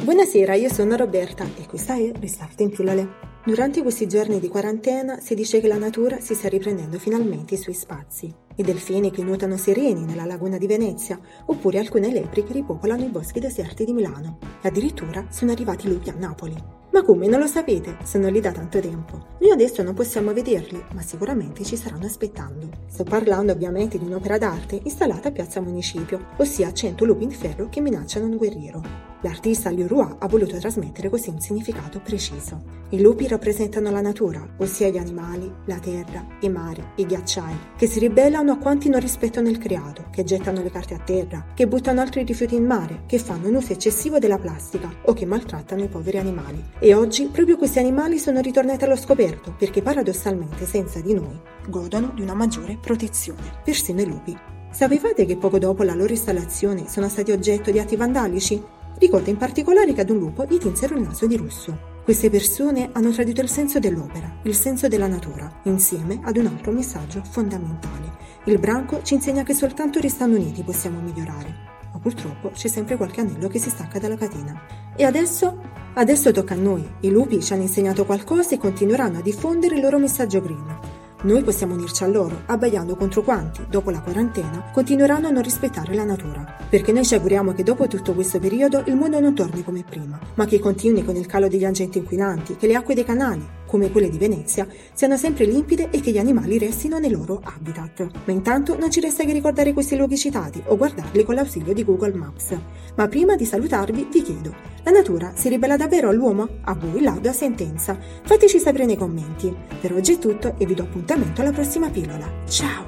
Buonasera, io sono Roberta e questa è Restart in pillole. Durante questi giorni di quarantena si dice che la natura si sta riprendendo finalmente i suoi spazi. I delfini che nuotano sereni nella laguna di Venezia, oppure alcune lepri che ripopolano i boschi deserti di Milano. Addirittura sono arrivati lupi a Napoli. Ma come, non lo sapete? Sono lì da tanto tempo. Noi adesso non possiamo vederli, ma sicuramente ci staranno aspettando. Sto parlando ovviamente di un'opera d'arte installata a Piazza Municipio, ossia 100 lupi in ferro che minacciano un guerriero. L'artista Liu Rua ha voluto trasmettere così un significato preciso. I lupi rappresentano la natura, ossia gli animali, la terra, i mari, i ghiacciai, che si ribellano a quanti non rispettano il creato, che gettano le carte a terra, che buttano altri rifiuti in mare, che fanno un uso eccessivo della plastica o che maltrattano i poveri animali. E oggi proprio questi animali sono ritornati allo scoperto perché paradossalmente senza di noi godono di una maggiore protezione, persino i lupi. Sapevate che poco dopo la loro installazione sono stati oggetto di atti vandalici? Ricorda in particolare che ad un lupo gli tinsero il naso di rosso. Queste persone hanno tradito il senso dell'opera, il senso della natura, insieme ad un altro messaggio fondamentale. Il branco ci insegna che soltanto restando uniti possiamo migliorare. Ma purtroppo c'è sempre qualche anello che si stacca dalla catena. E adesso? Adesso tocca a noi. I lupi ci hanno insegnato qualcosa e continueranno a diffondere il loro messaggio green. Noi possiamo unirci a loro, abbaiando contro quanti, dopo la quarantena, continueranno a non rispettare la natura. Perché noi ci auguriamo che dopo tutto questo periodo il mondo non torni come prima, ma che continui con il calo degli agenti inquinanti, che le acque dei canali, come quelle di Venezia, siano sempre limpide e che gli animali restino nei loro habitat. Ma intanto non ci resta che ricordare questi luoghi citati o guardarli con l'ausilio di Google Maps. Ma prima di salutarvi vi chiedo, la natura si ribella davvero all'uomo? A voi lauda sentenza. Fateci sapere nei commenti. Per oggi è tutto e vi do appuntamento alla prossima pillola. Ciao!